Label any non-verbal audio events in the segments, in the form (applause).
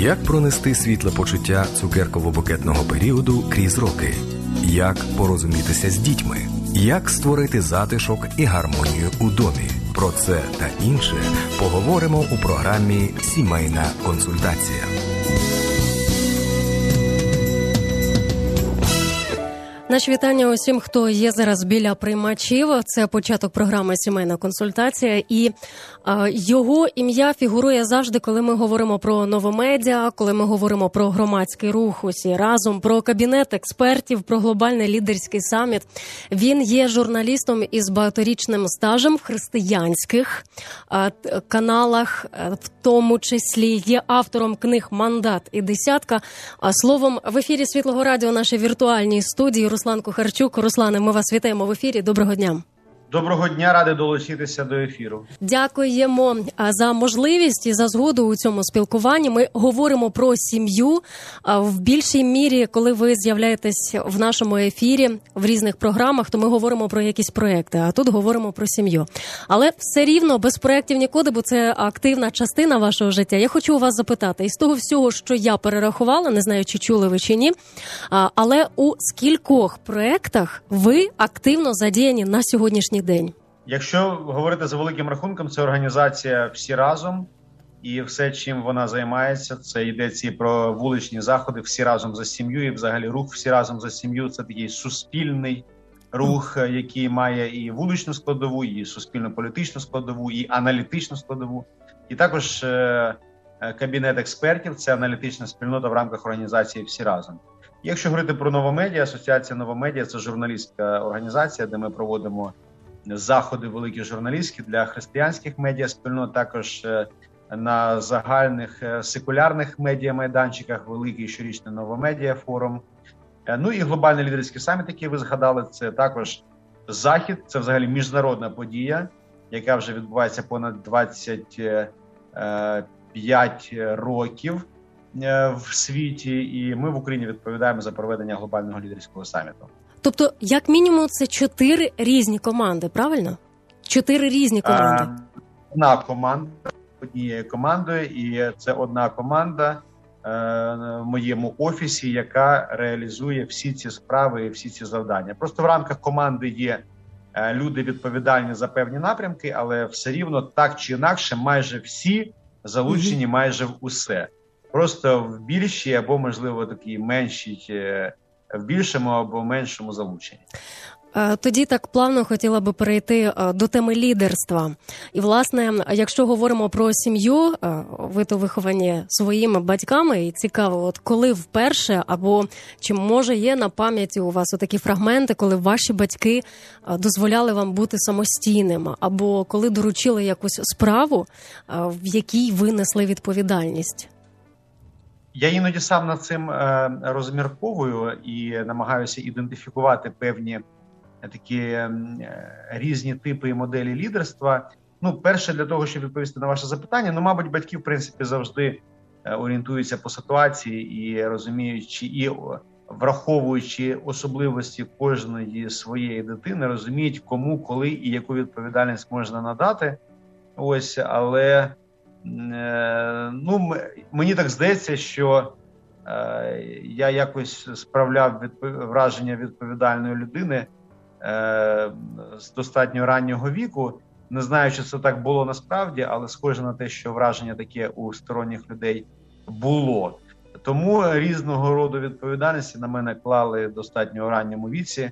Як пронести світле почуття цукерково-букетного періоду крізь роки? Як порозумітися з дітьми? Як створити затишок і гармонію у домі? Про це та інше поговоримо у програмі Сімейна консультація. Наші вітання усім, хто є зараз біля приймачів. Це початок програми Сімейна консультація, і його ім'я фігурує завжди, коли ми говоримо про новомедіа, коли ми говоримо про громадський рух усі разом, про кабінет експертів, про глобальний лідерський саміт. Він є журналістом із багаторічним стажем в християнських каналах, е, в тому числі є автором книг Мандат і десятка. А словом, в ефірі Світлого Радіо нашій віртуальній студії. Руслан Кухарчук. Руслане, ми вас вітаємо в ефірі. Доброго дня. Доброго дня, радий долучитися до ефіру. Дякуємо за можливість і за згоду у цьому спілкуванні. Ми говоримо про сім'ю в більшій мірі, коли ви з'являєтесь в нашому ефірі в різних програмах, то ми говоримо про якісь проекти. А тут говоримо про сім'ю. Але все рівно без проєктів нікуди, бо це активна частина вашого життя. Я хочу у вас запитати із того всього, що я перерахувала, не знаю, чи чули ви чи ні. Але у скількох проектах ви активно задіяні на сьогоднішній день. Якщо говорити за великим рахунком, це організація всі разом, і все, чим вона займається, це йдеться і про вуличні заходи, всі разом за сім'ю, і взагалі рух всі разом за сім'ю. Це такий суспільний рух, який має і вуличну складову, і суспільно-політичну складову, і аналітичну складову, і також е- кабінет експертів це аналітична спільнота в рамках організації всі разом. Якщо говорити про новомедіа, асоціація новомедіа це журналістська організація, де ми проводимо заходи великі журналістські для християнських медіа спільнот, також на загальних секулярних медіа-майданчиках, великий щорічний новомедіа форум. Ну і глобальний лідерський саміт, який ви згадали, це також захід, це взагалі міжнародна подія, яка вже відбувається понад 25 років в світі, і ми в Україні відповідаємо за проведення глобального лідерського саміту. Тобто, як мінімум, це чотири різні команди, правильно? Чотири різні команди. Одна команда однією командою, і це одна команда в моєму офісі, яка реалізує всі ці справи і всі ці завдання. Просто в рамках команди є люди відповідальні за певні напрямки, але все рівно так чи інакше, майже всі залучені, майже в усе. Просто в більшій або можливо такій меншій в більшому або меншому залученні. Тоді так плавно хотіла би перейти до теми лідерства. І, власне, якщо говоримо про сім'ю, ви то виховані своїми батьками, і цікаво, от коли вперше, або чи може є на пам'яті у вас такі фрагменти, коли ваші батьки дозволяли вам бути самостійним, або коли доручили якусь справу, в якій ви несли відповідальність. Я іноді сам над цим е, розмірковую і намагаюся ідентифікувати певні такі е, різні типи і моделі лідерства. Ну, перше, для того, щоб відповісти на ваше запитання, ну, мабуть, батьки, в принципі, завжди орієнтуються по ситуації і розуміючи, і враховуючи особливості кожної своєї дитини, розуміють, кому, коли і яку відповідальність можна надати. Ось, але ну, мені так здається, що е, я якось справляв враження відповідальної людини е, з достатньо раннього віку. Не знаю, чи це так було насправді, але схоже на те, що враження таке у сторонніх людей було. Тому різного роду відповідальності на мене клали достатньо ранньому віці.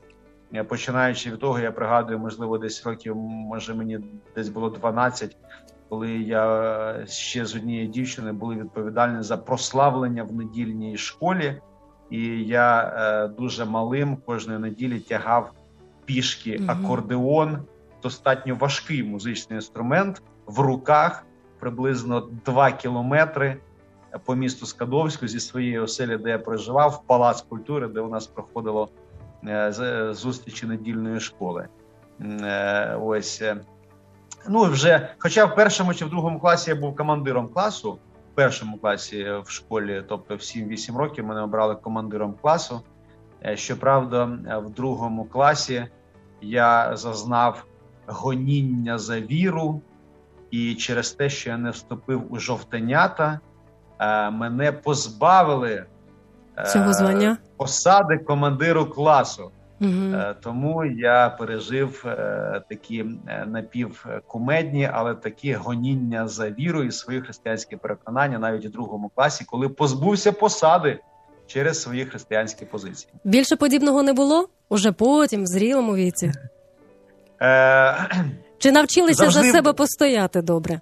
Починаючи від того, я пригадую, можливо, десь років, може мені десь було 12, коли я ще з однією дівчиною були відповідальні за прославлення в недільній школі, і я е, дуже малим кожної неділі тягав пішки акордеон, достатньо важкий музичний інструмент в руках приблизно 2 кілометри по місту Скадовську зі своєї оселі, де я проживав, в палац культури, де у нас проходило зустрічі недільної школи. Ось ну вже, хоча в першому чи в другому класі я був командиром класу, в першому класі в школі, тобто в 7-8 років, мене обрали командиром класу. Щоправда, в другому класі я зазнав гоніння за віру, і через те, що я не вступив у жовтенята, е, мене позбавили е, цього звання посади командиру класу. Угу. Тому я пережив такі напівкумедні, але такі гоніння за віру і свої християнські переконання навіть у другому класі, коли позбувся посади через свої християнські позиції. Більше подібного не було уже потім, в зрілому віці. Е... Чи навчилися завжди... за себе постояти добре?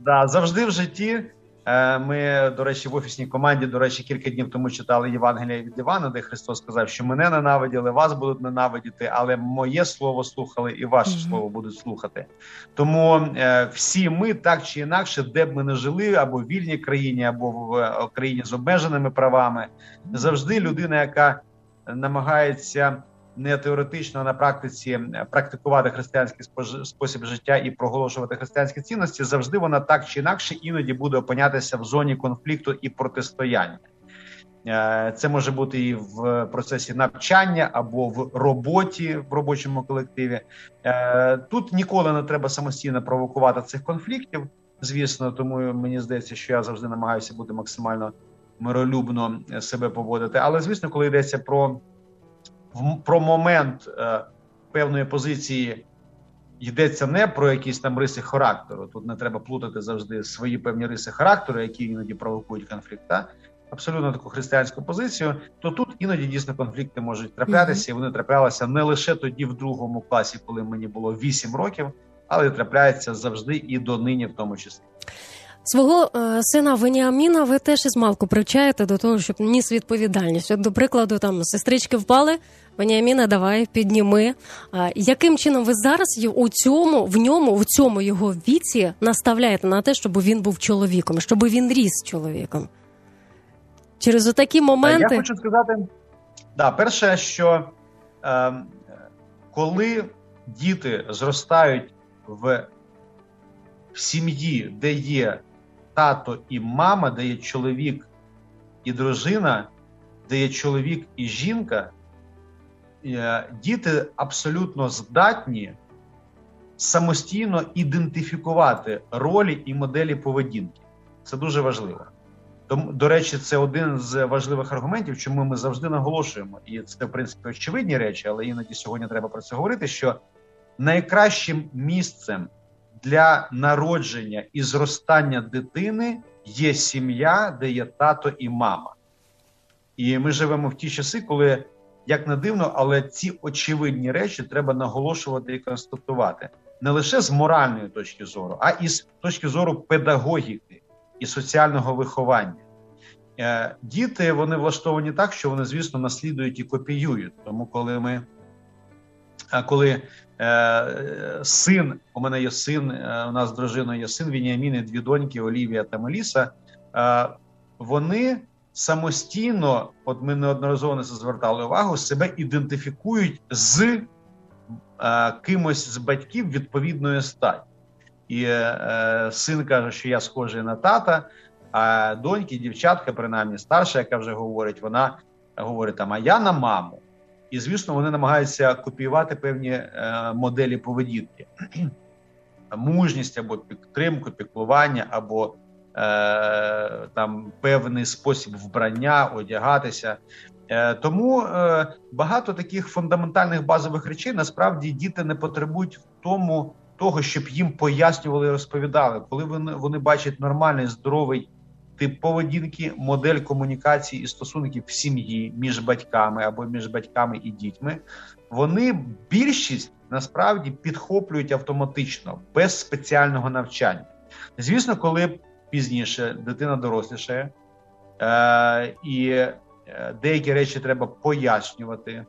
Да, завжди в житті. Е, ми, до речі, в офісній команді, до речі, кілька днів тому читали Євангелія від Івана, де Христос сказав, що мене ненавиділи, вас будуть ненавидіти, але моє слово слухали і ваше mm-hmm. слово будуть слухати. Тому е, всі ми так чи інакше, де б ми не жили, або в вільній країні, або в е, країні з обмеженими правами, завжди людина, яка намагається не теоретично а на практиці е, практикувати християнський спосіб життя і проголошувати християнські цінності, завжди вона так чи інакше іноді буде опинятися в зоні конфлікту і протистояння. Е, це може бути і в процесі навчання або в роботі в робочому колективі. Е, тут ніколи не треба самостійно провокувати цих конфліктів. Звісно, тому мені здається, що я завжди намагаюся бути максимально миролюбно себе поводити. Але звісно, коли йдеться про про момент е, певної позиції йдеться не про якісь там риси характеру. Тут не треба плутати завжди свої певні риси характеру, які іноді провокують конфлікт. Та? Абсолютно таку християнську позицію, то тут іноді дійсно конфлікти можуть траплятися, і вони траплялися не лише тоді, в другому класі, коли мені було 8 років, але трапляються завжди і донині, в тому числі. Свого е, сина Веніаміна ви теж із малку привчаєте до того, щоб ніс відповідальність. От, До прикладу, там сестрички впали, Веніаміна, давай підніми. Яким чином ви зараз у цьому, в ньому, в цьому його віці наставляєте на те, щоб він був чоловіком, щоб він ріс чоловіком? Через отакі моменти. Я хочу сказати, да, перше, що е, коли діти зростають в, в сім'ї, де є тато і мама, де є чоловік і дружина, де є чоловік і жінка, е, діти абсолютно здатні самостійно ідентифікувати ролі і моделі поведінки. Це дуже важливо. Тому, до речі, це один з важливих аргументів, чому ми завжди наголошуємо, і це в принципі очевидні речі, але іноді сьогодні треба про це говорити. Що найкращим місцем для народження і зростання дитини є сім'я, де є тато і мама. І ми живемо в ті часи, коли, як не дивно, але ці очевидні речі треба наголошувати і констатувати не лише з моральної точки зору, а і з точки зору педагогіки і соціального виховання. Е, діти вони влаштовані так, що вони, звісно, наслідують і копіюють. Тому, коли ми коли е, син, у мене є син, е, у нас з дружиною є син Вініамін і дві доньки Олівія та Меліса, е, вони самостійно, от ми неодноразово на це звертали увагу, себе ідентифікують з е, кимось з батьків відповідної статі. І е, син каже, що я схожий на тата, а доньки, дівчатка, принаймні старша, яка вже говорить, вона говорить там: а я на маму і звісно, вони намагаються копіювати певні е, моделі поведінки, (clears throat) мужність або підтримку, піклування, або там певний спосіб вбрання, одягатися. Е, тому е, багато таких фундаментальних базових речей насправді діти не потребують в тому, того, щоб їм пояснювали і розповідали, коли вони, вони бачать нормальний здоровий тип поведінки, модель комунікації і стосунків в сім'ї між батьками або між батьками і дітьми, вони більшість насправді підхоплюють автоматично без спеціального навчання. Звісно, коли пізніше дитина дорослішає, е, і е, деякі речі треба пояснювати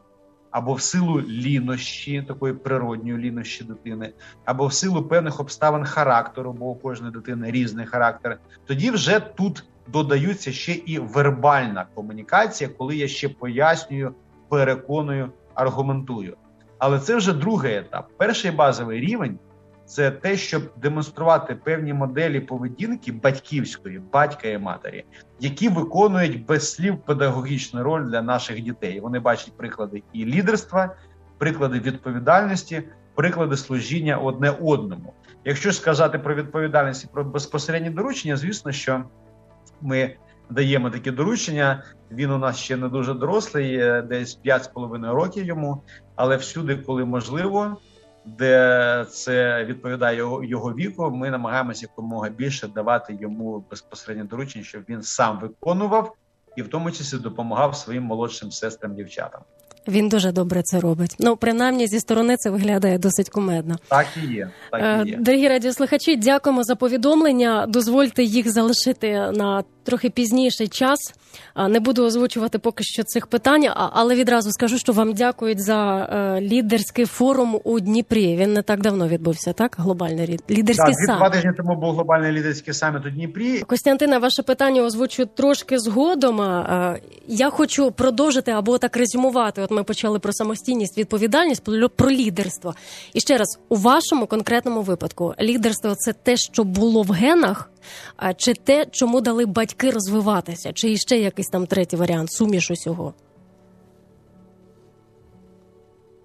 або в силу лінощі, такої природньої лінощі дитини, або в силу певних обставин характеру, бо у кожної дитини різний характер, тоді вже тут додаються ще і вербальна комунікація, коли я ще пояснюю, переконую, аргументую. Але це вже другий етап. Перший базовий рівень це те, щоб демонструвати певні моделі поведінки батьківської, батька і матері, які виконують без слів педагогічну роль для наших дітей. Вони бачать приклади і лідерства, приклади відповідальності, приклади служіння одне одному. Якщо сказати про відповідальність і про безпосередні доручення, звісно, що ми даємо такі доручення. Він у нас ще не дуже дорослий, е, десь 5,5 років йому, але всюди, коли можливо, де це відповідає його, його віку, ми намагаємося якомога більше давати йому безпосередньо доручення, щоб він сам виконував і в тому числі допомагав своїм молодшим сестрам дівчатам. Він дуже добре це робить. Ну, принаймні, зі сторони це виглядає досить кумедно. Так і є. Так і є. Е, дорогі радіослухачі, дякуємо за повідомлення. Дозвольте їх залишити на трохи пізніший час. Не буду озвучувати поки що цих питань, але відразу скажу, що вам дякують за е, лідерський форум у Дніпрі. Він не так давно відбувся, так? Глобальний лідерський саміт. Два тижні тому був глобальний лідерський саміт у Дніпрі. Костянтина, ваше питання озвучу трошки згодом. Я хочу продовжити або так резюмувати. От ми почали про самостійність, відповідальність, про лідерство. І ще раз, у вашому конкретному випадку, лідерство це те, що було в генах, чи те, чому дали батьки розвиватися, чи іще якийсь там третій варіант, суміш усього?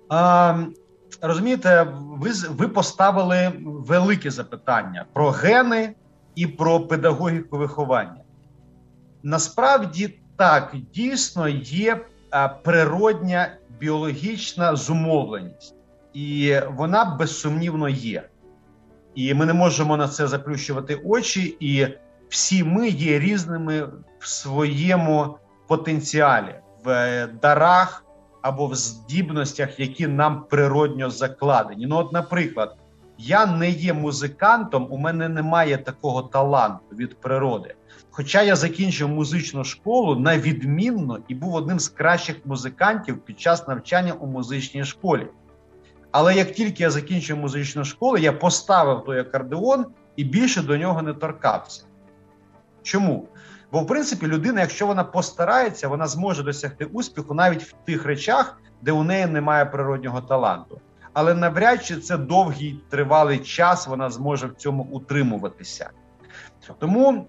А, Розумієте, ви ви поставили велике запитання про гени і про педагогіку виховання. Насправді так, дійсно є природня біологічна зумовленість, і вона безсумнівно є. І ми не можемо на це заплющувати очі, і всі ми є різними в своєму потенціалі, в дарах або в здібностях, які нам природньо закладені. Ну, от, наприклад, я не є музикантом, у мене немає такого таланту від природи. Хоча я закінчив музичну школу на відмінно і був одним з кращих музикантів під час навчання у музичній школі. Але як тільки я закінчив музичну школу, я поставив той акордеон і більше до нього не торкався. Чому? Бо, в принципі, людина, якщо вона постарається, вона зможе досягти успіху навіть в тих речах, де у неї немає природнього таланту. Але навряд чи це довгий тривалий час вона зможе в цьому утримуватися. Тому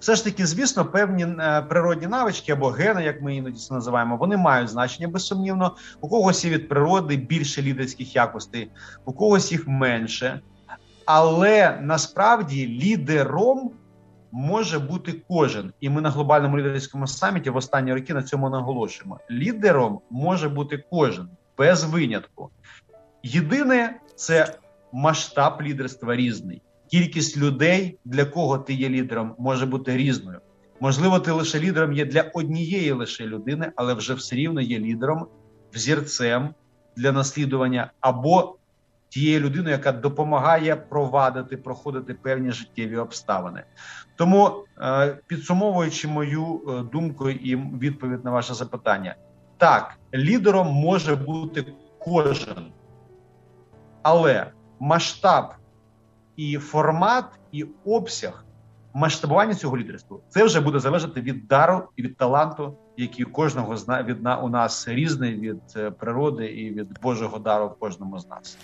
все ж таки, звісно, певні е, природні навички або гени, як ми іноді це називаємо, вони мають значення безсумнівно. У когось є від природи більше лідерських якостей, у когось їх менше. Але насправді лідером може бути кожен, і ми на глобальному лідерському саміті в останні роки на цьому наголошуємо. Лідером може бути кожен без винятку. Єдине це масштаб лідерства різний. Кількість людей, для кого ти є лідером, може бути різною. Можливо, ти лише лідером є для однієї лише людини, але вже все рівно є лідером, взірцем для наслідування або тією людиною, яка допомагає провадити, проходити певні життєві обставини. Тому, е, підсумовуючи мою е, думку і відповідь на ваше запитання, так, лідером може бути кожен, але масштаб і формат, і обсяг масштабування цього лідерства це вже буде залежати від дару і від таланту, який у кожного з від у нас різний від е, природи і від Божого дару в кожному з нас.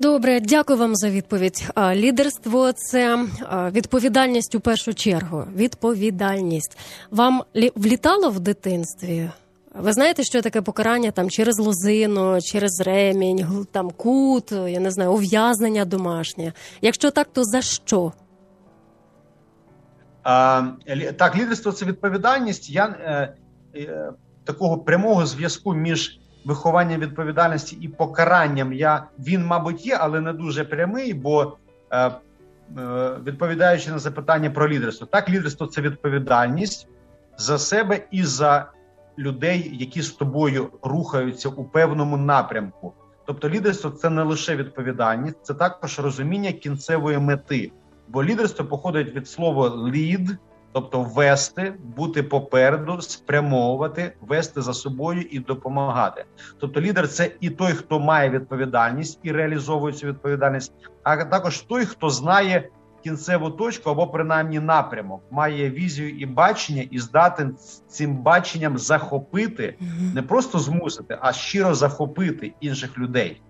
Добре, дякую вам за відповідь. Лідерство це відповідальність у першу чергу. Відповідальність вам влітало в дитинстві? Ви знаєте, що таке покарання там через лозину, через ремінь, там кут, я не знаю, ув'язнення домашнє. Якщо так, то за що? А, Так, лідерство це відповідальність. Я е, е, такого прямого зв'язку між вихованням відповідальності і покаранням я він, мабуть, є, але не дуже прямий, бо е, е, відповідаючи на запитання про лідерство, так, лідерство це відповідальність за себе і за людей, які з тобою рухаються у певному напрямку. Тобто, лідерство це не лише відповідальність, це також розуміння кінцевої мети. Бо лідерство походить від слова лід, тобто вести, бути попереду, спрямовувати, вести за собою і допомагати. Тобто, лідер це і той, хто має відповідальність і реалізовує цю відповідальність, а також той, хто знає кінцеву точку або принаймні напрямок, має візію і бачення, і здатен цим баченням захопити, не просто змусити, а щиро захопити інших людей.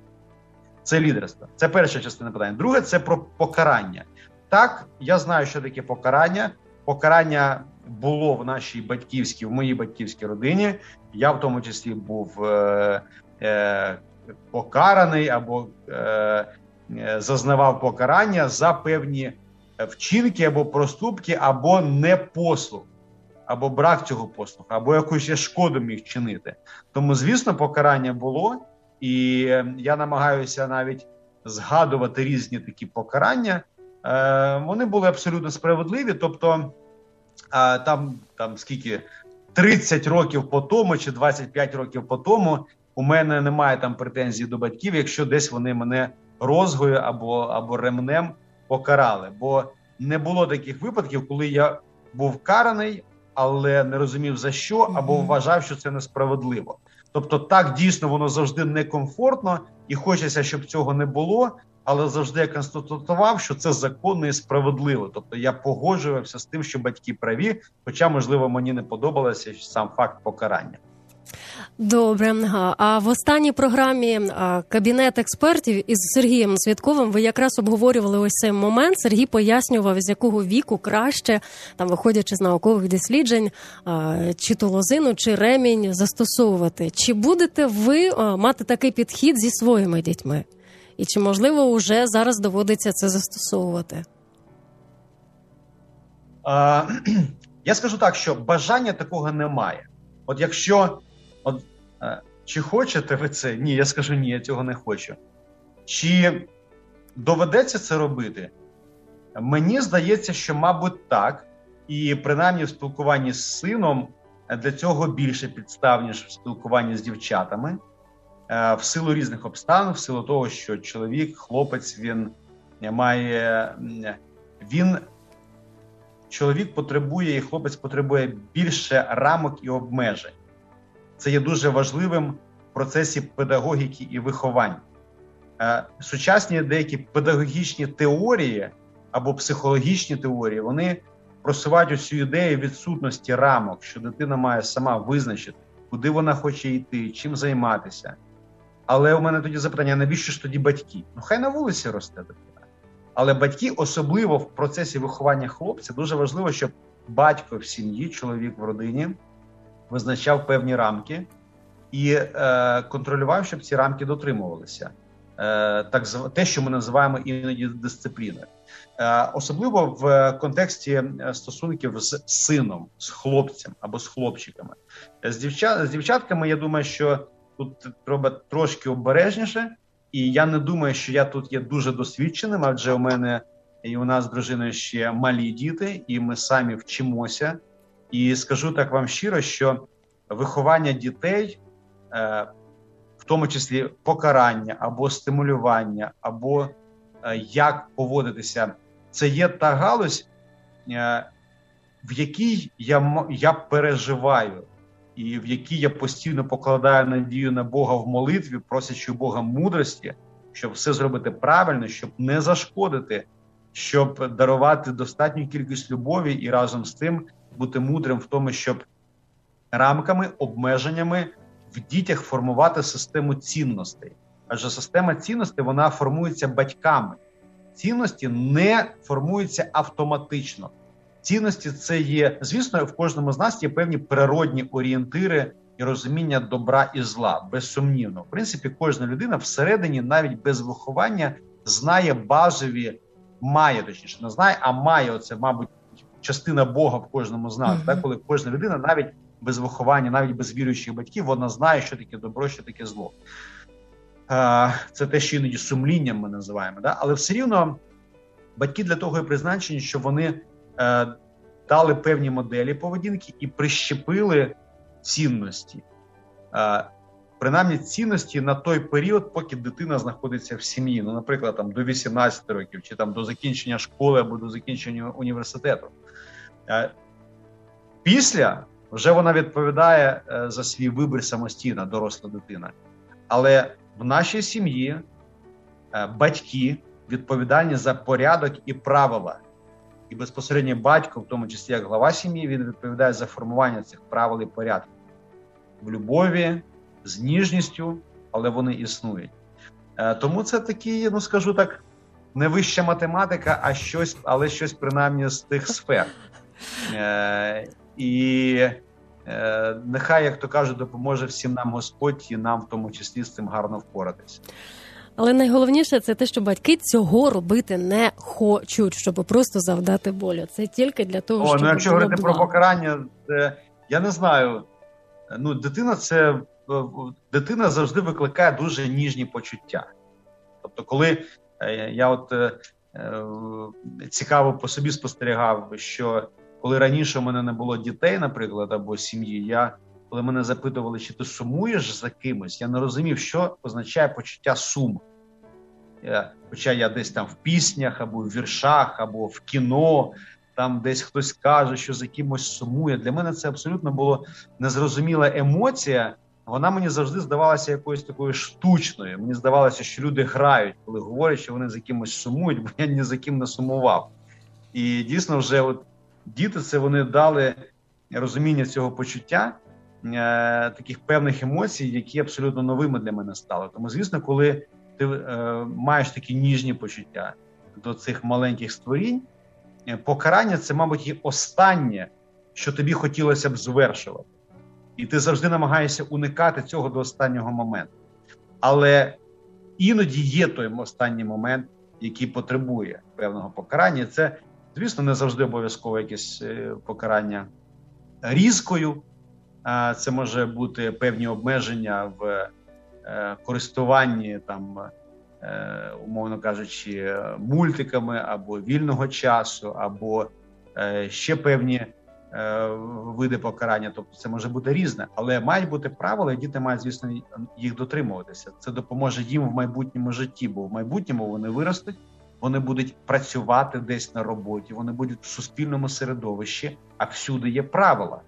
Це лідерство. Це перша частина питання. Друге, це про покарання. Так, я знаю, що таке покарання. Покарання було в нашій батьківській, в моїй батьківській родині. Я в тому числі був е, е, покараний або е, Е, зазнавав покарання за певні вчинки або проступки, або непослух, або брак цього послуху, або якусь шкоду міг чинити. Тому, звісно, покарання було, і е, я намагаюся навіть згадувати різні такі покарання. Е, вони були абсолютно справедливі. Тобто, там там скільки 30 років по тому чи 25 років по тому у мене немає там претензій до батьків, якщо десь вони мене розгою або або ремнем покарали. Бо не було таких випадків, коли я був караний, але не розумів за що, або вважав, що це несправедливо. Тобто, так дійсно воно завжди некомфортно, і хочеться, щоб цього не було. Але завжди я констатував, що це законно і справедливо. Тобто я погоджувався з тим, що батьки праві, хоча можливо мені не подобалося сам факт покарання. Добре, а в останній програмі кабінет експертів із Сергієм Святковим ви якраз обговорювали ось цей момент. Сергій пояснював, з якого віку краще, там виходячи з наукових досліджень, чи то лозину, чи ремінь застосовувати. Чи будете ви мати такий підхід зі своїми дітьми? І чи можливо вже зараз доводиться це застосовувати? (clears throat) Я скажу так, що бажання такого немає. От якщо От е, чи хочете ви це? Ні, я скажу ні, я цього не хочу. Чи доведеться це робити? Мені здається, що, мабуть, так. І принаймні в спілкуванні з сином для цього більше підстав, ніж в спілкуванні з дівчатами, е, в силу різних обставин, в силу того, що чоловік, хлопець, він має він. Чоловік потребує і хлопець потребує більше рамок і обмежень це є дуже важливим в процесі педагогіки і виховання. Е, сучасні деякі педагогічні теорії або психологічні теорії вони просувають усю ідею відсутності рамок, що дитина має сама визначити, куди вона хоче йти, чим займатися. Але у мене тоді запитання: навіщо ж тоді батьки? Ну, хай на вулиці росте дитина. Але батьки, особливо в процесі виховання хлопця, дуже важливо, щоб батько в сім'ї, чоловік в родині визначав певні рамки і е, контролював, щоб ці рамки дотримувалися. Е, так те, що ми називаємо іноді дисципліною, е, особливо в контексті е, стосунків з сином, з хлопцем або з хлопчиками, з дівчат з дівчатками. Я думаю, що тут треба трошки обережніше, і я не думаю, що я тут є дуже досвідченим, адже у мене і у нас з дружиною ще малі діти, і ми самі вчимося і скажу так вам щиро, що виховання дітей, е, в тому числі покарання або стимулювання, або е, як поводитися, це є та галузь, е, в якій я я переживаю, і в якій я постійно покладаю надію на Бога в молитві, просячи Бога мудрості, щоб все зробити правильно, щоб не зашкодити, щоб дарувати достатню кількість любові і разом з тим бути мудрим в тому, щоб рамками, обмеженнями в дітях формувати систему цінностей. Адже система цінностей вона формується батьками. Цінності не формуються автоматично. Цінності це є, звісно, в кожному з нас є певні природні орієнтири і розуміння добра і зла, безсумнівно. В принципі, кожна людина всередині, навіть без виховання, знає базові, має точніше, не знає, а має оце, мабуть, частина Бога в кожному з нас. Mm-hmm. Так, коли кожна людина, навіть без виховання, навіть без віруючих батьків, вона знає, що таке добро, що таке зло. Це те, що іноді сумлінням ми називаємо. Да? Але все рівно батьки для того і призначені, щоб вони е, дали певні моделі поведінки і прищепили цінності. Принаймні цінності на той період, поки дитина знаходиться в сім'ї. Ну, наприклад, там до 18 років, чи там до закінчення школи або до закінчення університету. Е, після вже вона відповідає е, за свій вибір самостійно, доросла дитина. Але в нашій сім'ї е, батьки відповідальні за порядок і правила, і безпосередньо батько, в тому числі як глава сім'ї, він відповідає за формування цих правил і порядків в любові, з ніжністю, але вони існують. Тому це такі, ну скажу так, не вища математика, а щось, але щось принаймні з тих сфер. Е, І е, нехай, як то кажуть, допоможе всім нам Господь і нам в тому числі з цим гарно впоратися. Але найголовніше це те, що батьки цього робити не хочуть, щоб просто завдати болю. Це тільки для того, О, щоб ну якщо говорити про покарання, це, я не знаю. Ну, дитина це е, дитина завжди викликає дуже ніжні почуття. Тобто, коли я от цікаво по собі спостерігав, що коли раніше у мене не було дітей, наприклад, або сім'ї, я коли мене запитували, чи ти сумуєш за кимось, я не розумів, що означає почуття суму. Хоча я десь там в піснях, або в віршах, або в кіно, там десь хтось каже, що за кимось сумує. Для мене це абсолютно було незрозуміла емоція. Вона мені завжди здавалася якоюсь такою штучною. Мені здавалося, що люди грають, коли говорять, що вони за кимось сумують, бо я ні за ким не сумував. І дійсно, вже от діти це вони дали розуміння цього почуття, е, таких певних емоцій, які абсолютно новими для мене стали. Тому, звісно, коли ти е, маєш такі ніжні почуття до цих маленьких створінь, е, покарання це, мабуть, і останнє, що тобі хотілося б звершувати. І ти завжди намагаєшся уникати цього до останнього моменту. Але іноді є той останній момент, який потребує певного покарання. Це, звісно, не завжди обов'язково якесь е, покарання різкою. Це може бути певні обмеження в е, користуванні там, е, умовно кажучи, мультиками або вільного часу, або ще певні види покарання. Тобто це може бути різне, але мають бути правила, і діти мають, звісно, їх дотримуватися. Це допоможе їм в майбутньому житті, бо в майбутньому вони виростуть. Вони будуть працювати десь на роботі, вони будуть в суспільному середовищі, а всюди є правила.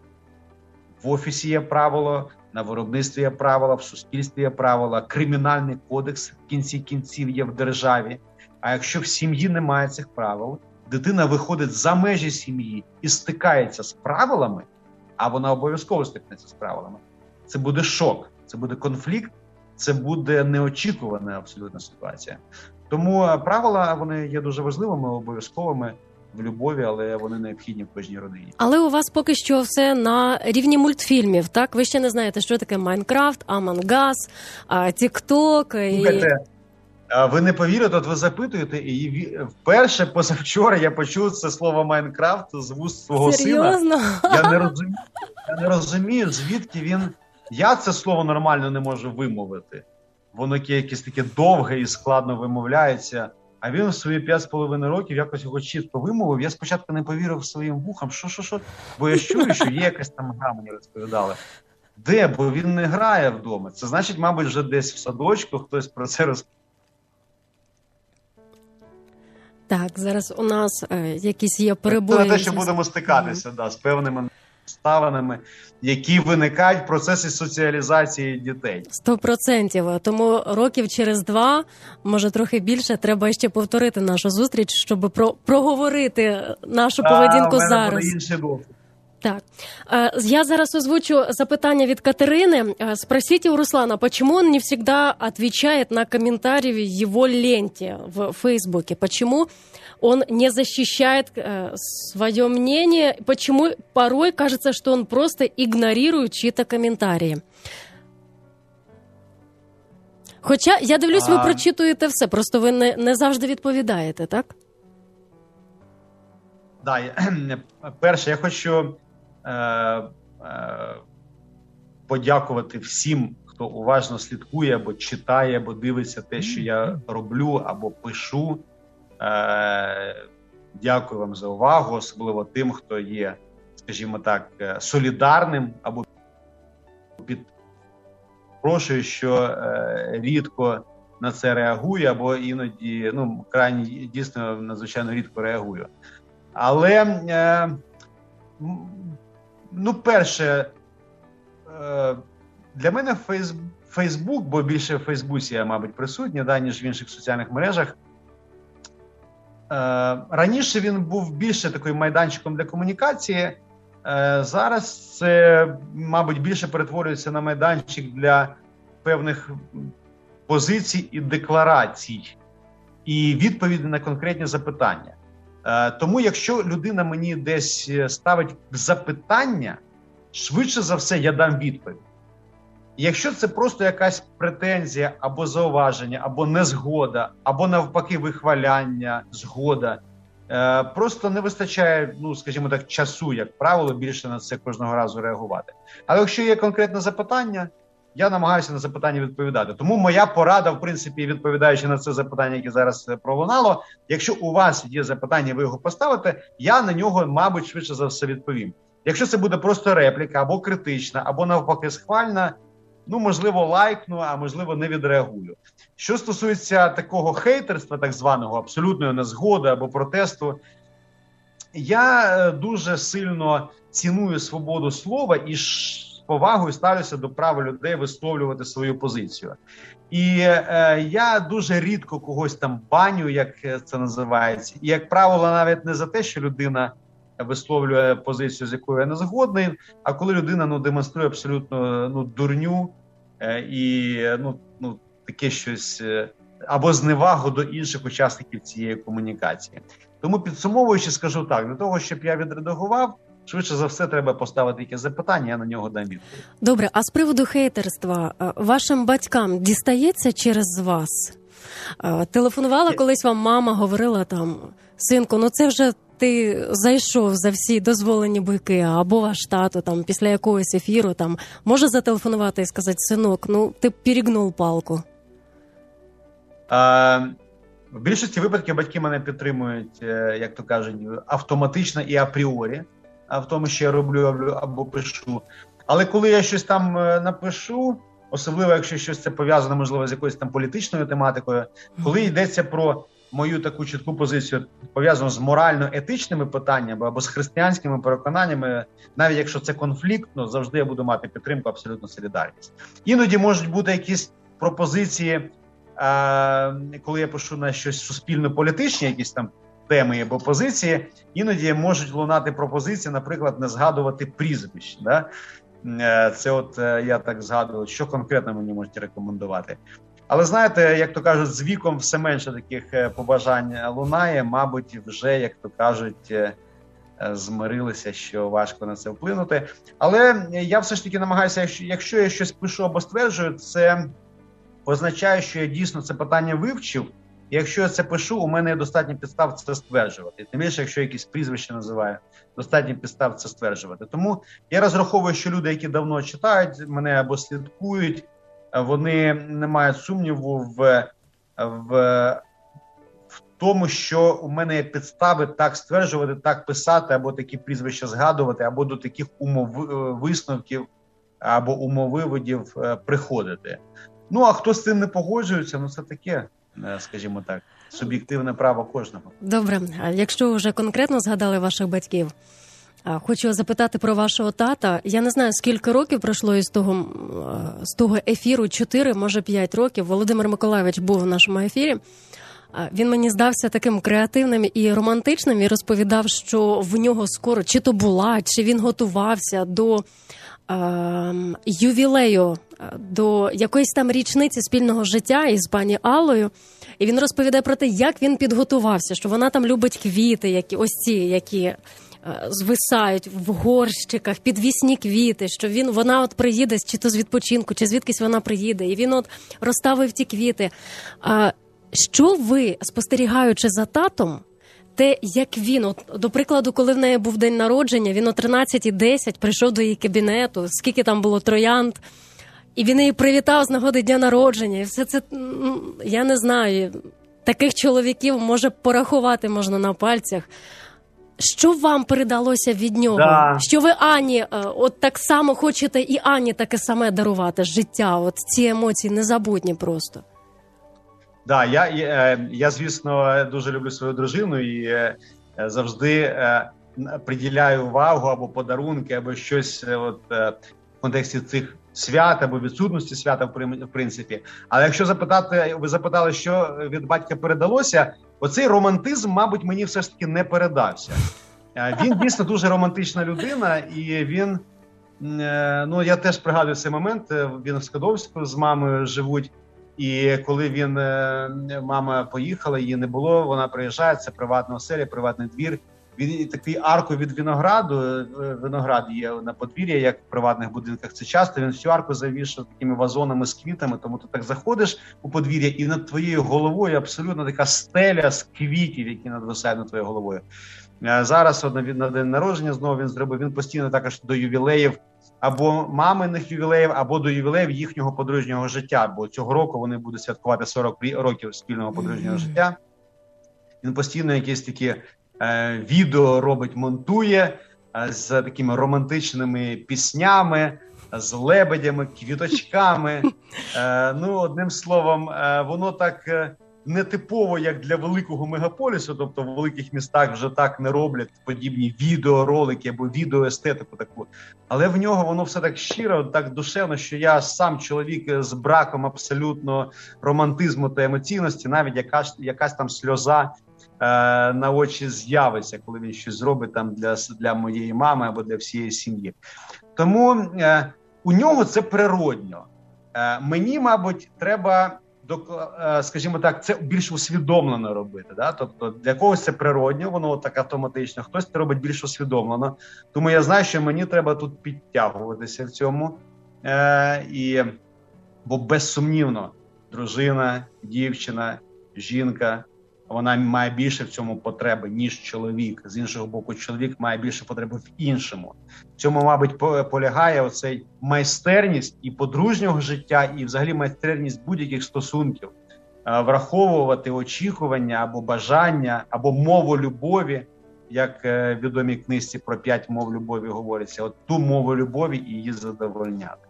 В офісі є правило, на виробництві є правила, в суспільстві є правила, кримінальний кодекс в кінці кінців є в державі. А якщо в сім'ї немає цих правил, дитина виходить за межі сім'ї і стикається з правилами, а вона обов'язково стикнеться з правилами. Це буде шок, це буде конфлікт, це буде неочікувана абсолютна ситуація. Тому е, правила вони є дуже важливими, обов'язковими в любові, але вони необхідні в кожній родині. Але у вас поки що все на рівні мультфільмів. Так, ви ще не знаєте, що таке Майнкрафт, Амангас, Тікток. І... Слухайте, ви не повірите, от ви запитуєте, і вперше позавчора я почув це слово Майнкрафт з вуст свого сина. Я не розумію, я не розумію, звідки він. Я це слово нормально не можу вимовити. Воно якесь таке довге і складно вимовляється. А він в свої п'ять з половиною років якось його чітко вимовив. Я спочатку не повірив своїм вухам, що, що, що. Бо я чую, що є якась там гра, мені розповідали. Де? Бо він не грає вдома. Це значить, мабуть, вже десь в садочку хтось про це розповідає. Так, зараз у нас е, якісь є Це перебої. те, що будемо стикатися да, з певними обставинами, які виникають в процесі соціалізації дітей. Сто процентів. Тому років через два, може трохи більше, треба ще повторити нашу зустріч, щоб про проговорити нашу поведінку А, зараз. інший досвід. Так, Э, я зараз озвучу запитання від Катерини. Э, Спросите у Руслана, почему он не всегда отвечает на комментарии в его ленте в Фейсбуке? Почему он не защищает э, свое мнение? Почему порой кажется, что он просто игнорирует чьи-то коментарі? Хоча я дивлюсь, ви прочитуєте все, просто ви не, не завжди відповідаєте, так? Да, я, (clears throat) перше, я хочу е, е, подякувати всім, хто уважно слідкує або читає, або дивиться те, що я роблю або пишу. Е, дякую вам за увагу, особливо тим, хто є, скажімо так, е, солідарним або підпрошую, що е, рідко на це реагую, або іноді ну крайні дійсно надзвичайно рідко реагую. Але ну, перше, для мене Фейс, Фейсбук, бо більше в Фейсбуці я, мабуть, присутній, да, ніж в інших соціальних мережах. Раніше він був більше таким майданчиком для комунікації. Зараз це, мабуть, більше перетворюється на майданчик для певних позицій і декларацій, і відповіді на конкретні запитання. Тому, якщо людина мені десь ставить запитання, швидше за все я дам відповідь. Якщо це просто якась претензія або зауваження, або незгода, або навпаки, вихваляння, згода, е, просто не вистачає, ну скажімо так, часу, як правило, більше на це кожного разу реагувати. Але якщо є конкретне запитання, я намагаюся на запитання відповідати. Тому моя порада, в принципі, відповідаючи на це запитання, яке зараз е, пролунало. Якщо у вас є запитання, ви його поставите, я на нього, мабуть, швидше за все відповім. Якщо це буде просто репліка або критична, або навпаки, схвальна ну можливо, лайкну, а можливо, не відреагую. Що стосується такого хейтерства, так званого абсолютної незгоди або протесту, я е, дуже сильно ціную свободу слова і з повагою ставлюся до права людей висловлювати свою позицію. І е, я дуже рідко когось там баню, як це називається, і як правило, навіть не за те, що людина висловлює позицію, з якою я не згодний, а коли людина ну демонструє абсолютно ну дурню е, і ну ну таке щось е, або зневагу до інших учасників цієї комунікації. Тому підсумовуючи, скажу так: для того, щоб я відредагував. Швидше за все, треба поставити якесь запитання. Я на нього дам відповідь. Добре. А з приводу хейтерства е, вашим батькам дістається через вас? Телефонувала колись вам мама, говорила там синку, ну це вже ти зайшов за всі дозволені буйки, або ваш тато там після якогось ефіру там може зателефонувати і сказати: синок, ну ти перегнув палку. А, В більшості випадків батьки мене підтримують, е, як то кажуть, автоматично і апріорі, а в тому, що я роблю або пишу. Але коли я щось там е, напишу, особливо якщо щось це пов'язане, можливо, з якоюсь там політичною тематикою, коли йдеться про мою таку чітку позицію пов'язану з морально-етичними питаннями або з християнськими переконаннями, навіть якщо це конфліктно, завжди я буду мати підтримку, абсолютно солідарність. Іноді можуть бути якісь пропозиції, коли я пишу на щось суспільно-політичні, якісь там. Теми або позиції, іноді можуть лунати пропозиції, наприклад, не згадувати прізвищ. Да? Е, це, от е, я так згадував, що конкретно мені можуть рекомендувати. Але знаєте, як то кажуть, з віком все менше таких е, побажань лунає. Мабуть, вже як то кажуть, е, е, змирилися, що важко на це вплинути. Але я все ж таки намагаюся, якщо я щось пишу або стверджую, це означає, що я дійсно це питання вивчив. І якщо я це пишу, у мене є достатньо підстав це стверджувати. Тим більше, якщо якісь прізвище називаю, достатньо підстав це стверджувати. Тому я розраховую, що люди, які давно читають мене або слідкують вони не мають сумніву в, в, тому, що у мене є підстави так стверджувати, так писати, або такі прізвища згадувати, або до таких умов висновків або умовиводів е, приходити. Ну а хто з цим не погоджується, ну це таке, е, скажімо так, суб'єктивне право кожного. Добре, а якщо вже конкретно згадали ваших батьків. Хочу запитати про вашого тата. Я не знаю, скільки років пройшло із того з того ефіру, 4, може 5 років. Володимир Миколаївич був в нашому ефірі. Він мені здався таким креативним і романтичним і розповідав, що в нього скоро чи то була, чи він готувався до е, ювілею, до якоїсь там річниці спільного життя із пані Аллою. І він розповідає про те, як він підготувався, що вона там любить квіти, які ось ці, які звисають в горщиках, підвісні квіти, що він вона от приїде чи то з відпочинку, чи звідкись вона приїде, і він от розставив ті квіти. А що ви спостерігаючи за татом? Те, як він, от до прикладу, коли в неї був день народження, він о 13.10 прийшов до її кабінету, скільки там було троянд, і він її привітав з нагоди дня народження. І все це я не знаю. Таких чоловіків може порахувати можна на пальцях. Що вам передалося від нього? Да. Що ви Ані, е, от так само хочете і Ані таке саме дарувати життя? От ці емоції незабутні просто. Да, я, я, е, я звісно, дуже люблю свою дружину і е, завжди приділяю увагу або подарунки, або щось от, в контексті цих свята або відсутності свята, в принципі. Але якщо запитати, ви запитали, що від батька передалося, оцей романтизм, мабуть, мені все ж таки не передався. Е, він дійсно дуже романтична людина, і він е, ну я теж пригадую цей момент. Він в Скадовську з мамою живуть. І коли він мама поїхала, її не було. Вона приїжджає, це приватна оселя, приватний двір. Він такий арку від винограду. Е, виноград є на подвір'я, як в приватних будинках. Це часто він всю арку завішав такими вазонами з квітами. Тому ти так заходиш у подвір'я, і над твоєю головою абсолютно така стеля з квітів, які надвисають над твоєю головою. Е, зараз на день народження знову він зробив. Він постійно також до ювілеїв або маминих ювілеїв, або до ювілеїв їхнього подружнього життя. Бо цього року вони будуть святкувати 40 років спільного подружнього життя. Він постійно якісь такі відео робить, монтує е, з такими романтичними піснями, з лебедями, квіточками. (laughs) Е, ну, одним словом, е, воно так. Е, не типово як для великого мегаполісу, тобто в великих містах вже так не роблять подібні відеоролики або відеоестетику таку. Але в нього воно все так щиро, так душевно, що я сам чоловік з браком абсолютно романтизму та емоційності, навіть якась якась там сльоза е, на очі з'явиться, коли він щось зробить там для для моєї мами або для всієї сім'ї. Тому е, у нього це природньо. Е, мені, мабуть, треба е, скажімо так, це більш усвідомлено робити. Да? Тобто для когось це природньо, воно так автоматично, хтось це робить більш усвідомлено. Тому я знаю, що мені треба тут підтягуватися в цьому. Е, і, Бо безсумнівно, дружина, дівчина, жінка вона має більше в цьому потреби, ніж чоловік. З іншого боку, чоловік має більше потреби в іншому. В цьому, мабуть, полягає оцей майстерність і подружнього життя, і взагалі майстерність будь-яких стосунків, враховувати очікування або бажання, або мову любові. Як е, відомій книжці про п'ять мов любові говориться, от ту мову любові і її задовольняти.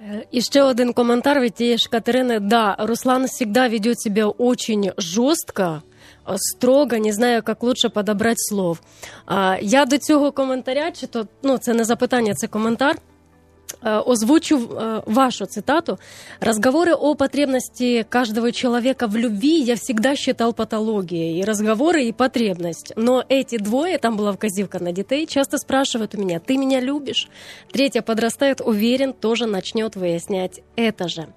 И еще один комментарий від тієї ж Катерины. Да, Руслан всегда ведет себя очень жестко, строго, не знаю, як лучше подобрати слов. Я до цього коментаря, чи то ну це не запитання, це коментар. Э, озвучу э, вашу цитату. «Разговоры о потребности каждого человека в любви я всегда считал патологией. И разговоры, и потребность. Но эти двое, там была вказивка на детей, часто спрашивают у меня, ты меня любишь? Третья подрастает, уверен, тоже начнет выяснять это же.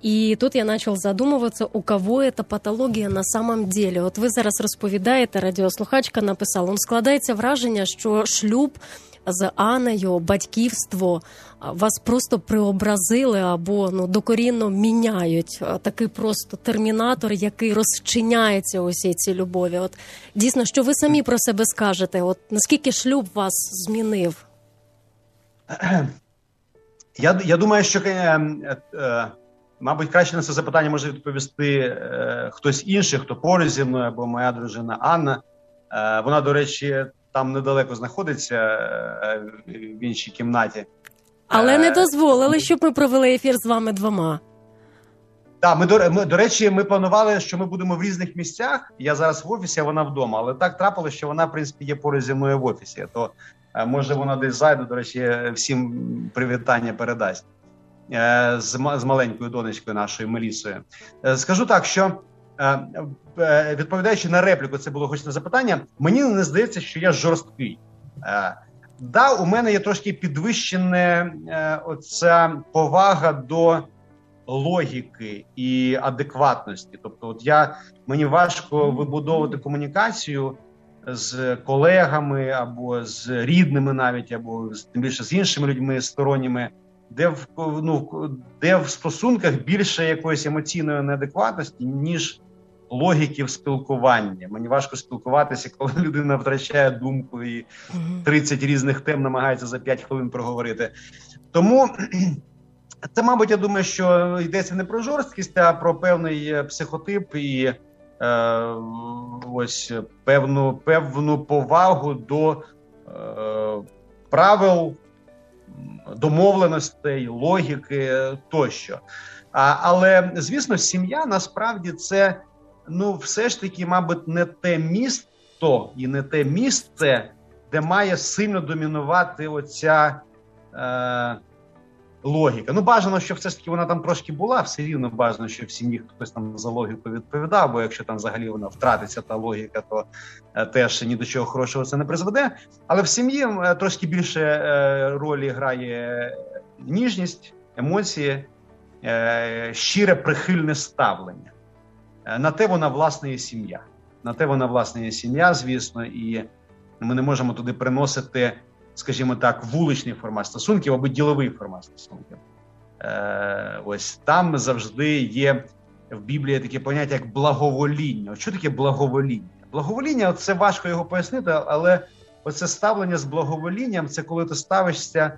И тут я начал задумываться, у кого эта патологія на самом деле. От ви зараз розповідаєте, радіослухачка написала, он складається враження, що шлюб з Анею, батьківство вас просто преобразили або ну докорінно міняють такий просто термінатор, який розчиняється усій цій любові. От дійсно, що ви самі про себе скажете? От наскільки шлюб вас змінив? Я я думаю, що е, е, мабуть краще на це запитання може відповісти е, хтось інший, хто поруч зі мною або моя дружина Анна. Вона, до речі, там недалеко знаходиться в іншій кімнаті. Але не е, дозволили, щоб ми провели ефір з вами двома. Так, ми до ми, до речі, ми планували, що ми будемо в різних місцях. Я зараз в офісі, а вона вдома. Але так трапилося, що вона, в принципі, є поруч зі мною в офісі. То е, може вона десь зайде, до речі, всім привітання передасть з з маленькою донечкою нашою Мелісою. Скажу так, що відповідаючи на репліку, це було хоч на запитання. Мені не здається, що я жорсткий. Да, у мене є трошки підвищена е, оця повага до логіки і адекватності. Тобто, от я мені важко вибудовувати комунікацію з колегами або з рідними, навіть або з тим більше з іншими людьми сторонніми, де в ну де в стосунках більше якоїсь емоційної неадекватності, ніж логіки в спілкуванні. Мені важко спілкуватися, коли (laughs) людина втрачає думку і 30 різних тем намагається за 5 хвилин проговорити. Тому (clears throat) це, мабуть, я думаю, що йдеться не про жорсткість, а про певний е, психотип і е, ось певну певну повагу до е, правил. Домовленостей, логіки тощо. А, Але звісно, сім'я насправді це ну, все ж таки, мабуть, не те місто і не те місце, де має сильно домінувати оця е, логіка. Ну, бажано, щоб все ж таки вона там трошки була, все рівно бажано, щоб в сім'ї хтось там за логіку відповідав, бо якщо там взагалі вона втратиться та логіка, то е, теж ні до чого хорошого це не призведе. Але в сім'ї е, трошки більше е, ролі грає ніжність, емоції, е, щире прихильне ставлення. Е, на те вона власне є сім'я. На те вона власне є сім'я, звісно, і ми не можемо туди приносити скажімо так, вуличний формат стосунків або діловий формат стосунків. Е, Ось там завжди є в Біблії таке поняття як благовоління. Що таке благовоління? Благовоління це важко його пояснити, але оце ставлення з благоволінням це коли ти ставишся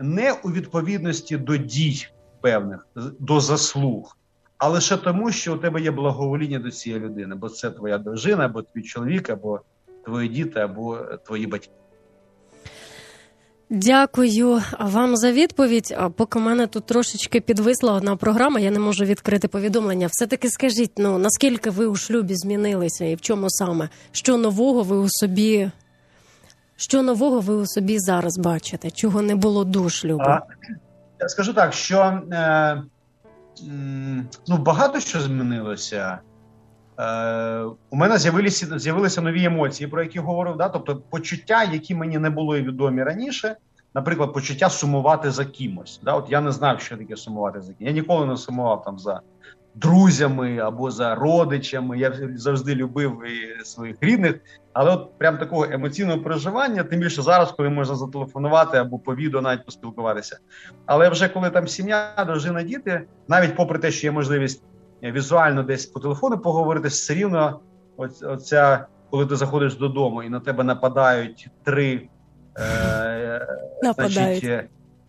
не у відповідності до дій певних, до заслуг, а лише тому, що у тебе є благовоління до цієї людини, бо це твоя дружина, або твій чоловік, або твої діти, або твої батьки. Дякую вам за відповідь. А поки в мене тут трошечки підвисла одна програма, я не можу відкрити повідомлення. Все таки скажіть, ну наскільки ви у шлюбі змінилися, і в чому саме? Що нового ви у собі? Що нового ви у собі зараз бачите? Чого не було до шлюбу? А, скажу так, що е, ну багато що змінилося. Е, у мене з'явилися з'явилися нові емоції, про які говорив. Да? Тобто почуття, які мені не були відомі раніше, наприклад, почуття сумувати за кимось. Да? От я не знав, що таке сумувати за кимось. Я ніколи не сумував там за друзями або за родичами. Я завжди любив і своїх рідних, але от прям такого емоційного переживання, тим більше зараз, коли можна зателефонувати або по відео навіть поспілкуватися. Але вже коли там сім'я, дружина, діти, навіть попри те, що є можливість візуально десь по телефону поговорити, все рівно оця, коли ти заходиш додому і на тебе нападають три е, значить,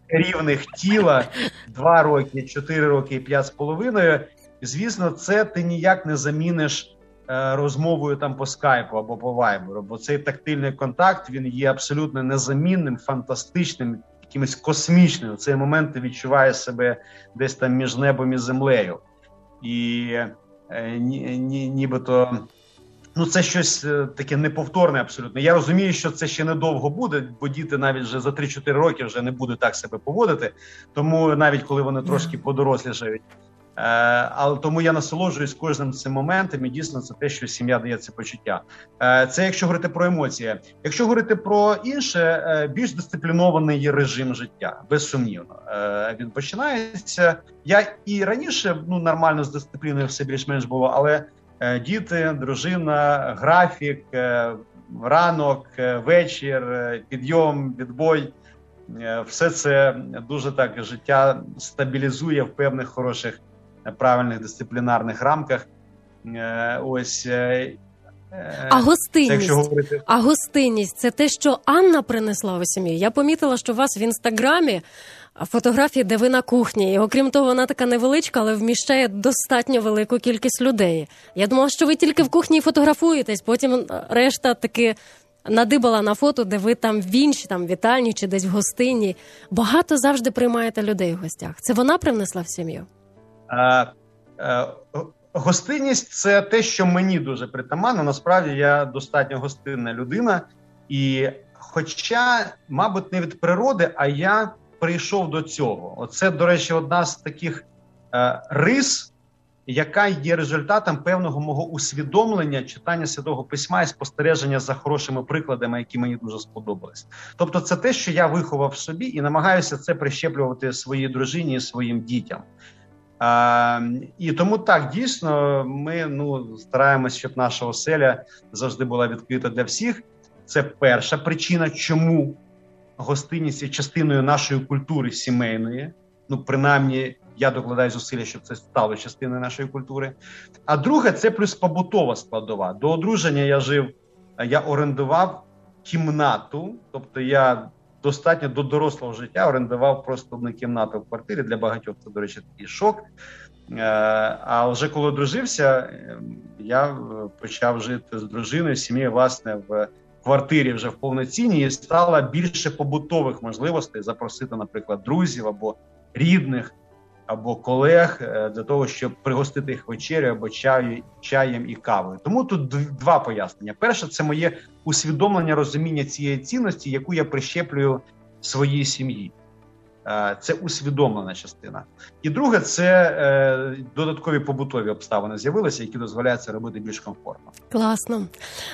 рівних тіла, два роки, чотири роки і п'ять з половиною. Звісно, це ти ніяк не заміниш е, розмовою там по скайпу або по вайберу, бо цей тактильний контакт він є абсолютно незамінним, фантастичним, якимось космічним. В цей момент ти відчуваєш себе десь там між небом і землею і е, ні, ні, нібито ну це щось е, таке неповторне. Абсолютно. Я розумію, що це ще недовго буде, бо діти навіть вже за 3-4 роки вже не будуть так себе поводити. Тому навіть коли вони трошки подорослішають. Е, але тому я насолоджуюсь кожним цим моментом і дійсно це те, що сім'я дає це почуття. Е, це якщо говорити про емоції. Якщо говорити про інше, е, більш дисциплінований режим життя, безсумнівно він починається. Я і раніше ну нормально з дисципліною все більш-менш було, але діти, дружина, графік, ранок, вечір, підйом, відбой. Все це дуже так життя стабілізує в певних хороших правильних дисциплінарних рамках. Е, ось е, а гостинність це, говорити... а гостинність це те, що Анна принесла у сім'ю. Я помітила, що у вас в інстаграмі фотографії, де ви на кухні. І окрім того, вона така невеличка, але вміщає достатньо велику кількість людей. Я думала, що ви тільки в кухні фотографуєтесь, потім решта таки надибала на фото, де ви там в іншій, там вітальні чи десь в гостині. Багато завжди приймаєте людей в гостях. Це вона привнесла в сім'ю. Е, е, гостинність це те, що мені дуже притаманно. Насправді я достатньо гостинна людина, і, хоча, мабуть, не від природи, а я прийшов до цього. Оце, до речі, одна з таких е, рис, яка є результатом певного мого усвідомлення читання святого письма і спостереження за хорошими прикладами, які мені дуже сподобались. Тобто, це те, що я виховав собі, і намагаюся це прищеплювати своїй дружині і своїм дітям. І тому так дійсно ми ну стараємось, щоб наша оселя завжди була відкрита для всіх. Це перша причина, чому гостинність є частиною нашої культури сімейної. Ну, принаймні, я докладаю зусилля, щоб це стало частиною нашої культури. А друге, це плюс побутова складова. До одруження я жив, я орендував кімнату, тобто я достатньо до дорослого життя орендував просто одну кімнату в квартирі для багатьох. Це, до речі, такий шок. Е, а вже коли одружився, ем, я е, почав жити з дружиною, сім'єю, власне, в квартирі вже в повноцінній і стало більше побутових можливостей запросити, наприклад, друзів або рідних або колег е, для того, щоб пригостити їх вечерю або чаю, чаєм і кавою. Тому тут два пояснення: перше, це моє усвідомлення розуміння цієї цінності, яку я прищеплюю своїй сім'ї. Е, це усвідомлена частина. І друге, це е, додаткові побутові обставини з'явилися, які дозволяють це робити більш комфортно. Класно.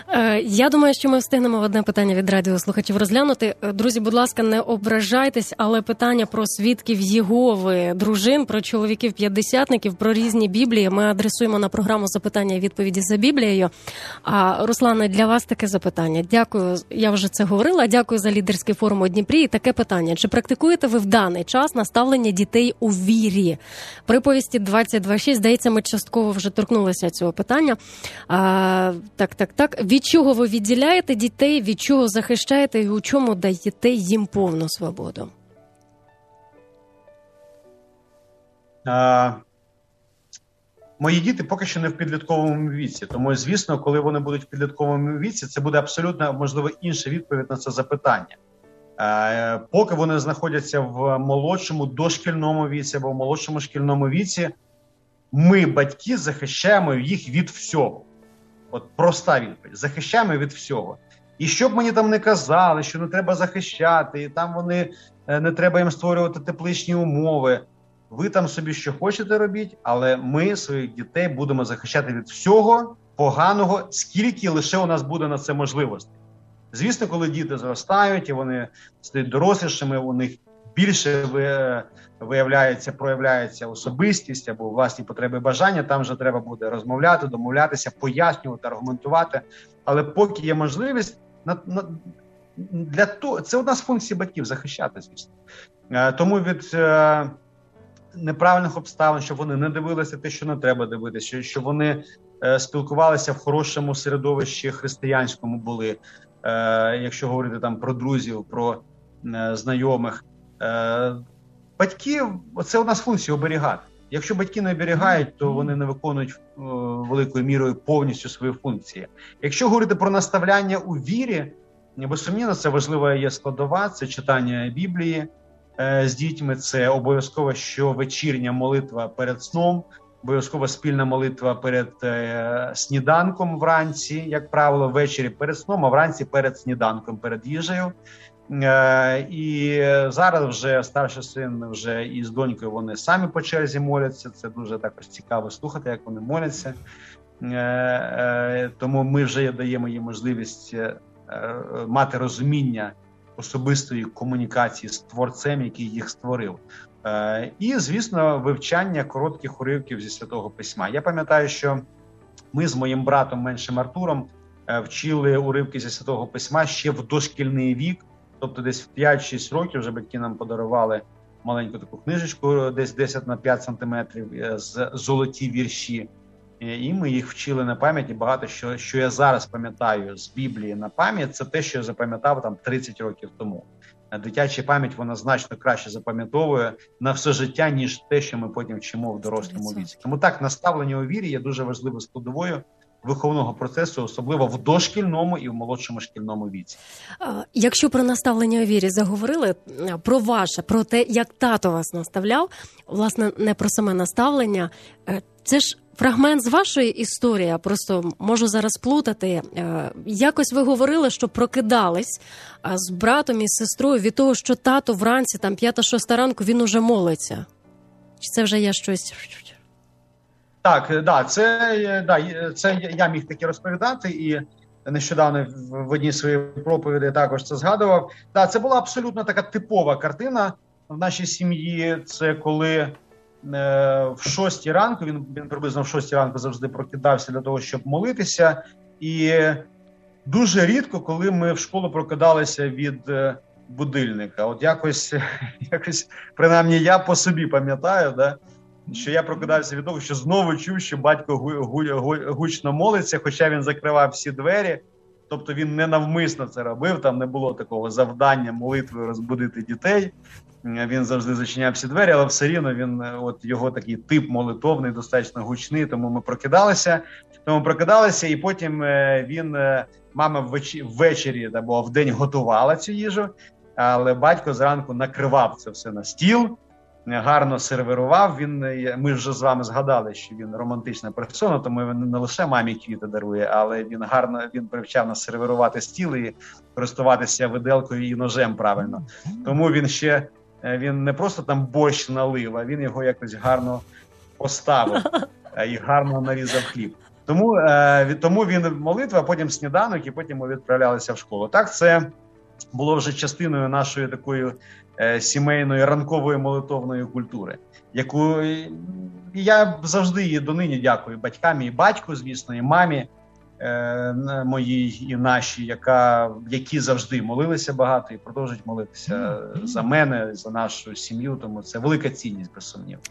Е, я думаю, що ми встигнемо одне питання від радіослухачів розглянути. Е, друзі, будь ласка, не ображайтесь, але питання про свідків Єгови, дружин, про чоловіків п'ятдесятників, про різні біблії. Ми адресуємо на програму запитання і відповіді за Біблією. А Руслане, для вас таке запитання. Дякую. Я вже це говорила. Дякую за лідерський форум у Дніпрі. І таке питання: чи практикуєте ви в даний час наставлення дітей у вірі? Приповісті 22.6, здається, ми частково вже торкнулися цього питання. А, Так, так, так. Від чого ви відділяєте дітей, від чого захищаєте і у чому даєте їм повну свободу? А, Мої діти поки що не в підлітковому віці. Тому, звісно, коли вони будуть в підлітковому віці, це буде абсолютно можливо інша відповідь на це запитання. Е, поки вони знаходяться в молодшому дошкільному віці або в молодшому шкільному віці, ми, батьки, захищаємо їх від всього. От проста відповідь: захищаємо від всього. І щоб мені там не казали, що не треба захищати, і там вони е, не треба їм створювати тепличні умови. Ви там собі що хочете робіть, але ми своїх дітей будемо захищати від всього поганого, скільки лише у нас буде на це можливості. Звісно, коли діти зростають і вони стають дорослішими, у них більше виявляється, проявляється особистість або власні потреби бажання. Там вже треба буде розмовляти, домовлятися, пояснювати, аргументувати. Але поки є можливість, на, на для того це одна з функцій батьків захищати, звісно. Е, тому від е, неправильних обставин, щоб вони не дивилися те, що не треба дивитися, щоб вони е, спілкувалися в хорошому середовищі християнському були. Е, якщо говорити там про друзів, про е, знайомих. Е, батьки це у нас функція оберігати. Якщо батьки не оберігають, то вони не виконують великою мірою повністю свої функції. Якщо говорити про наставляння у вірі, безсумнівно, це важлива є складова, це читання Біблії з дітьми, це обов'язково що вечірня молитва перед сном обов'язкова спільна молитва перед е, сніданком вранці, як правило, ввечері перед сном, а вранці перед сніданком, перед їжею. Е, і зараз вже старший син вже із донькою вони самі по черзі моляться. Це дуже також цікаво слухати, як вони моляться. Е, тому ми вже даємо їм можливість мати розуміння особистої комунікації з творцем, який їх створив. Е, і, звісно, вивчання коротких уривків зі святого письма. Я пам'ятаю, що ми з моїм братом меншим Артуром е, вчили уривки зі святого письма ще в дошкільний вік, тобто десь в 5-6 років вже батьки нам подарували маленьку таку книжечку, десь 10 на 5 сантиметрів е, з золоті вірші. І ми їх вчили на пам'ять. І багато що що я зараз пам'ятаю з Біблії на пам'ять, це те, що я запам'ятав там 30 років тому дитяча пам'ять вона значно краще запам'ятовує на все життя, ніж те, що ми потім вчимо в дорослому віці. Тому так наставлення у вірі є дуже важливою складовою. Виховного процесу, особливо в дошкільному і в молодшому шкільному віці, якщо про наставлення у вірі заговорили про ваше, про те, як тато вас наставляв, власне, не про саме наставлення, е, це ж фрагмент з вашої історії. Я просто можу зараз плутати. Е, якось ви говорили, що прокидались з братом і сестрою від того, що тато вранці, там п'ята-шоста ранку, він уже молиться. Чи це вже я щось? Так, да, це да, це я міг таке розповідати, і нещодавно в одній своїй проповіді також це згадував. Да, це була абсолютно така типова картина в нашій сім'ї. Це коли Е, в шостій ранку. Він він приблизно в шостій ранку завжди прокидався для того, щоб молитися. І дуже рідко, коли ми в школу прокидалися від е, будильника. От якось, (laughs) якось, принаймні, я по собі пам'ятаю, да, що я прокидався від того, що знову чув, що батько гу, гу, гу, гучно молиться, хоча він закривав всі двері. Тобто він не навмисно це робив, там не було такого завдання молитвою розбудити дітей. Він завжди зачиняв всі двері, але все рівно він, е, от його такий тип молитовний, достатньо гучний. Тому ми прокидалися. Тому прокидалися, і потім е, він е, мама ввечері або в день готувала цю їжу, але батько зранку накривав це все на стіл. Гарно сервірував. Він ми вже з вами згадали, що він романтична персона, тому він не лише мамі квіти дарує, але він гарно він привчав нас сервірувати стіл і користуватися виделкою і ножем правильно. Тому він ще е, він не просто там борщ налив, а він його якось гарно поставив е, і гарно нарізав хліб. Тому е, тому він молитва, потім сніданок, і потім ми відправлялися в школу. Так, це було вже частиною нашої такої е, сімейної ранкової молитовної культури, яку я завжди її донині дякую батькам і батьку, звісно, і мамі е, моїй і нашій, яка які завжди молилися багато і продовжують молитися за мене, за нашу сім'ю. Тому це велика цінність без сумніву.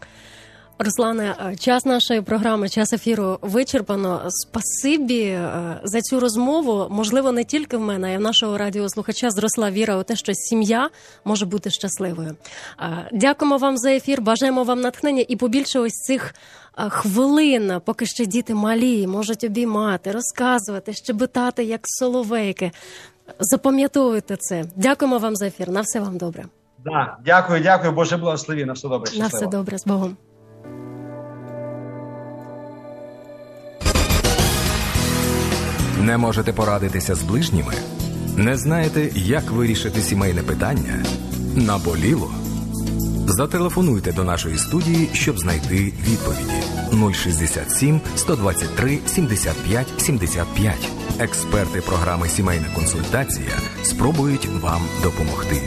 Руслане, е, час нашої програми, час ефіру вичерпано. Спасибі е, за цю розмову. Можливо, не тільки в мене, а й в нашого радіослухача зросла віра у те, що сім'я може бути щасливою. Е, дякуємо вам за ефір. Бажаємо вам натхнення і побільше ось цих хвилин, поки ще діти малі, можуть обіймати, розказувати, щебетати як соловейки. Запам'ятовуйте це. Дякуємо вам за ефір. На все вам добре. Да, дякую, дякую. Боже благослови. На все добре. Щасливо. На все добре з Богом. Не можете порадитися з ближніми? Не знаєте, як вирішити сімейне питання? Наболіло? Зателефонуйте до нашої студії, щоб знайти відповіді 067 123 75 75. Експерти програми Сімейна консультація спробують вам допомогти.